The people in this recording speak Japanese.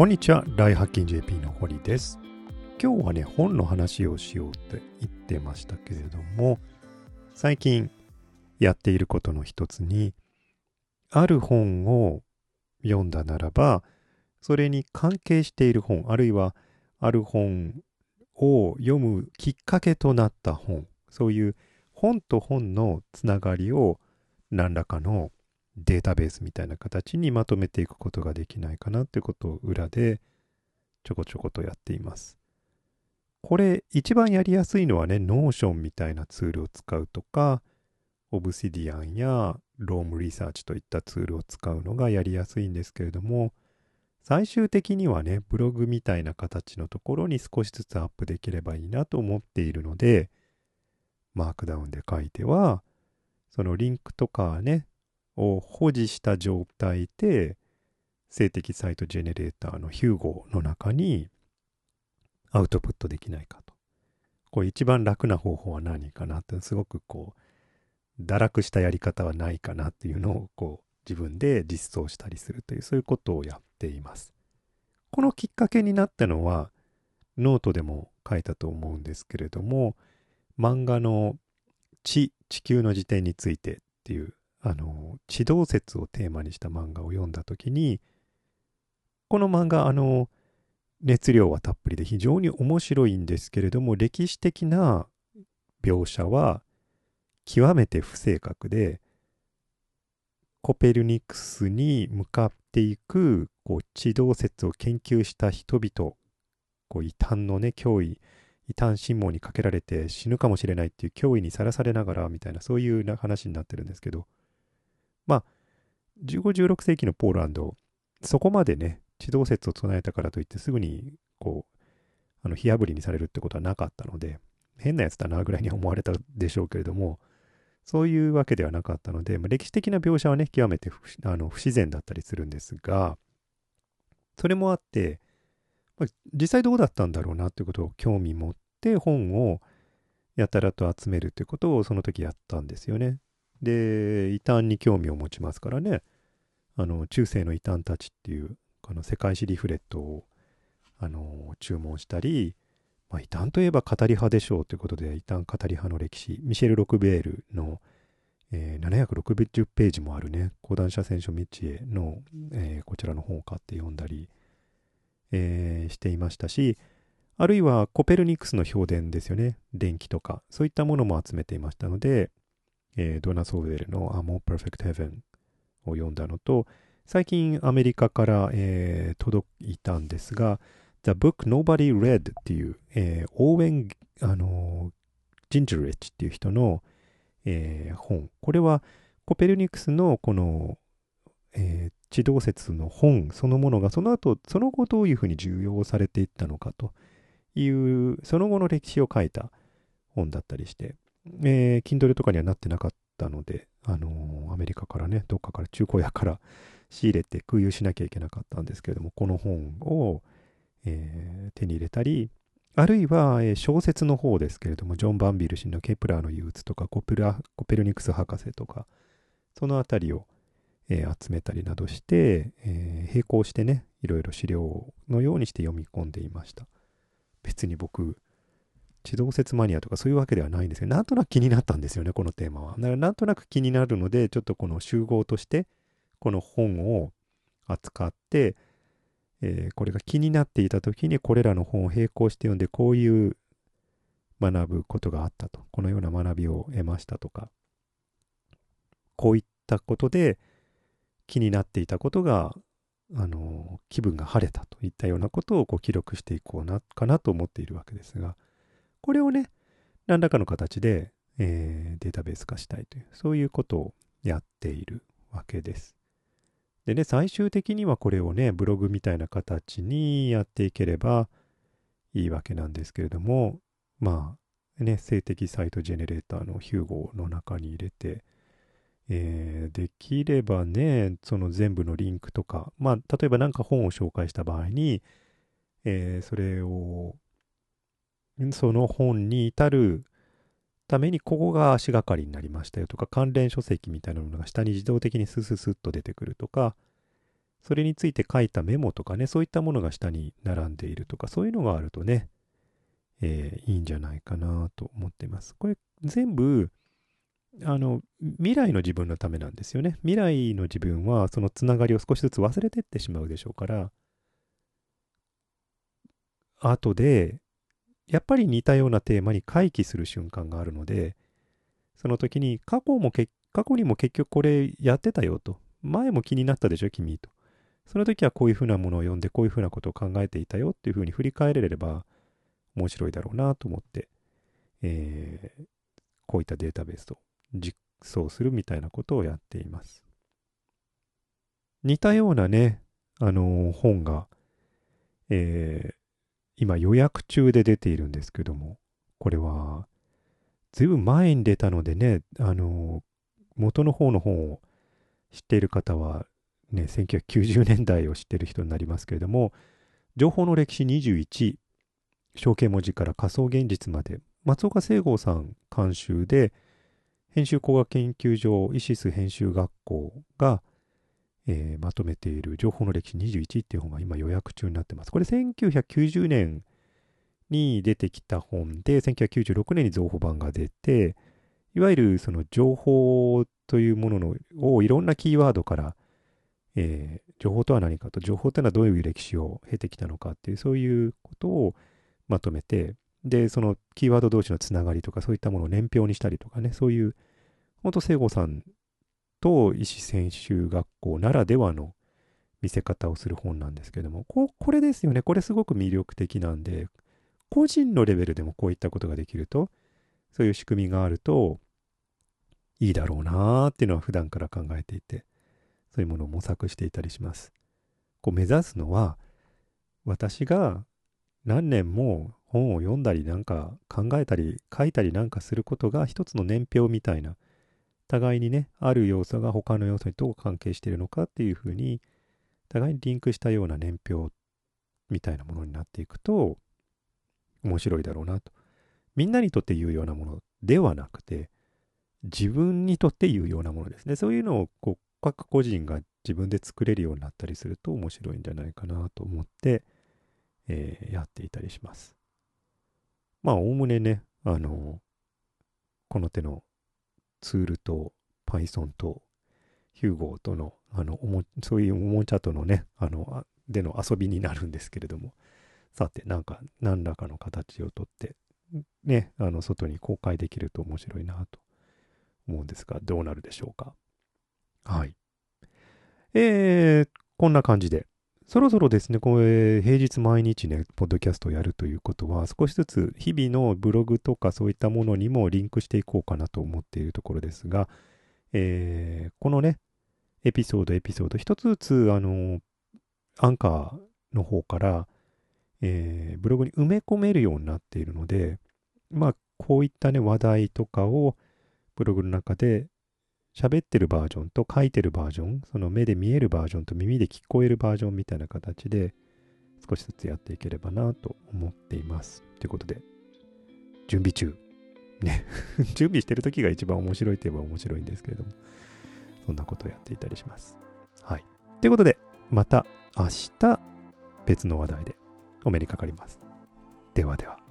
こんにちは、大発見 JP の堀です。今日はね、本の話をしようって言ってましたけれども、最近やっていることの一つに、ある本を読んだならば、それに関係している本、あるいはある本を読むきっかけとなった本、そういう本と本のつながりを何らかのデータベースみたいな形にまとめていくことができないかなってことを裏でちょこちょことやっています。これ一番やりやすいのはね、Notion みたいなツールを使うとか、Obsidian や Roam Research といったツールを使うのがやりやすいんですけれども、最終的にはね、ブログみたいな形のところに少しずつアップできればいいなと思っているので、マークダウンで書いては、そのリンクとかね、を保持した状態で、静的サイトジェネレーターのヒューゴの中にアウトプットできないかと。これ一番楽な方法は何かなって、すごくこう、堕落したやり方はないかなっていうのをこう自分で実装したりするという、そういうことをやっています。このきっかけになったのは、ノートでも書いたと思うんですけれども、漫画のチ、地球の自転についてっていうあの、地動説をテーマにした漫画を読んだときに、この漫画、あの、熱量はたっぷりで非常に面白いんですけれども、歴史的な描写は極めて不正確で、コペルニクスに向かっていくこう地動説を研究した人々、こう異端のね、脅威、異端審問にかけられて死ぬかもしれないっていう脅威にさらされながらみたいなそういう話になってるんですけど、まあ、15、16世紀のポーランド、そこまでね、地動説を唱えたからといってすぐに、こう、あの、火あぶりにされるってことはなかったので、変なやつだなぐらいに思われたでしょうけれども、そういうわけではなかったので、まあ、歴史的な描写はね、極めて不あの不自然だったりするんですが、それもあって、まあ、実際どうだったんだろうなっていうことを興味持って本をやたらと集めるということをその時やったんですよね。で、異端に興味を持ちますからね、あの、中世の異端たちっていう、この世界史リフレットを、あの、注文したり、まあ、異端といえば語り派でしょうということで、異端語り派の歴史、ミシェル・ロクベールの、えー、760ページもあるね、講談社選書道への、えー、こちらの本を買って読んだり、えー、していましたし、あるいはコペルニクスの評伝ですよね、電気とか、そういったものも集めていましたので、えー、ドナ・ソーウェルの A More Perfect Heaven を読んだのと、最近アメリカから、えー、届いたんですが、The Book Nobody Read っていう、えー、オーウェン、あのジンジュレッチっていう人の、えー、本。これはコペルニクスのこの、えー、地動説の本そのものがその後、その後どういうふうに受容されていったのかという、その後の歴史を書いた本だったりして、えー、Kindle とかにはなってなかったので、あのー、アメリカからね、どっかから中古屋から仕入れて空輸しなきゃいけなかったんですけれども、この本を、えー、手に入れたり、あるいは、えー、小説の方ですけれども、ジョン・バンヴィル氏のケプラーの憂鬱とかコペラ、コペルニクス博士とか、そのあたりを、えー、集めたりなどして、えー、並行してね、いろいろ資料のようにして読み込んでいました。別に僕、地動説マニアとかそういうわけではないんですけど、なんとなく気になったんですよね、このテーマは。だからなんとなく気になるので、ちょっとこの集合として、この本を扱って、えー、これが気になっていた時に、これらの本を並行して読んで、こういう学ぶことがあったと。このような学びを得ましたとか、こういったことで気になっていたことが、あの、気分が晴れたといったようなことをこう記録していこうな、かなと思っているわけですが、これをね、何らかの形で、えー、データベース化したいという、そういうことをやっているわけです。でね、最終的にはこれをね、ブログみたいな形にやっていければいいわけなんですけれども、まあ、ね、静的サイトジェネレーターのヒューゴの中に入れて、えー、できればね、その全部のリンクとか、まあ、例えば何か本を紹介した場合に、えー、それをその本に至るためにここが足がかりになりましたよとか関連書籍みたいなものが下に自動的にスススッと出てくるとかそれについて書いたメモとかね、そういったものが下に並んでいるとか、そういうのがあるとね、えー、いいんじゃないかなと思っています。これ全部、あの、未来の自分のためなんですよね。未来の自分はそのつながりを少しずつ忘れてってしまうでしょうから、後で、やっぱり似たようなテーマに回帰する瞬間があるので、その時に過去も過去にも結局これやってたよと。前も気になったでしょ、君と。その時はこういうふうなものを読んで、こういうふうなことを考えていたよっていうふうに振り返れれば面白いだろうなと思って、えー、こういったデータベースを実装するみたいなことをやっています。似たようなね、あのー、本が、えー、今予約中で出ているんですけども、これは、ずいぶん前に出たのでね、あの、元の方の本を知っている方は、ね、1990年代を知っている人になりますけれども、情報の歴史21、象形文字から仮想現実まで、松岡聖剛さん監修で、編集工学研究所イシス編集学校が、えー、まとめている情報の歴史21っていう本が今予約中になってます。これ1990年に出てきた本で、1996年に増補版が出て、いわゆるその情報というもののをいろんなキーワードから、えー、情報とは何かと、情報というのはどういう歴史を経てきたのかっていう、そういうことをまとめて、で、そのキーワード同士のつながりとか、そういったものを年表にしたりとかね、そういう、本当聖子さんと医師専修学校ならではの見せ方をする本なんですけども、ここれですよね。これすごく魅力的なんで、個人のレベルでもこういったことができると、そういう仕組みがあるといいだろうなーっていうのは普段から考えていて、そういうものを模索していたりします。こう目指すのは、私が何年も本を読んだりなんか考えたり書いたりなんかすることが一つの年表みたいな、互いにね、ある要素が他の要素にどう関係しているのかっていうふうに、互いにリンクしたような年表みたいなものになっていくと、面白いだろうなと。みんなにとって有用なものではなくて、自分にとって有用なものですね。そういうのをこう各個人が自分で作れるようになったりすると面白いんじゃないかなと思って、えー、やっていたりします。まあ、おおむねね、あの、この手のツールと Python と Hugo との、あの、そういうおもちゃとのね、あの、での遊びになるんですけれども、さて、なんか、何らかの形をとって、ね、あの、外に公開できると面白いなと思うんですが、どうなるでしょうか。はい。えー、こんな感じで、そろそろですね、これ、平日毎日ね、ポッドキャストをやるということは、少しずつ日々のブログとかそういったものにもリンクしていこうかなと思っているところですが、えー、このね、エピソード、エピソード、一つずつ、あの、アンカーの方から、えー、ブログに埋め込めるようになっているので、まあ、こういったね、話題とかをブログの中で喋ってるバージョンと書いてるバージョン、その目で見えるバージョンと耳で聞こえるバージョンみたいな形で少しずつやっていければなと思っています。ということで、準備中。ね 準備してる時が一番面白いといえば面白いんですけれども、そんなことをやっていたりします。はい。ということで、また明日別の話題でお目にかかります。ではでは。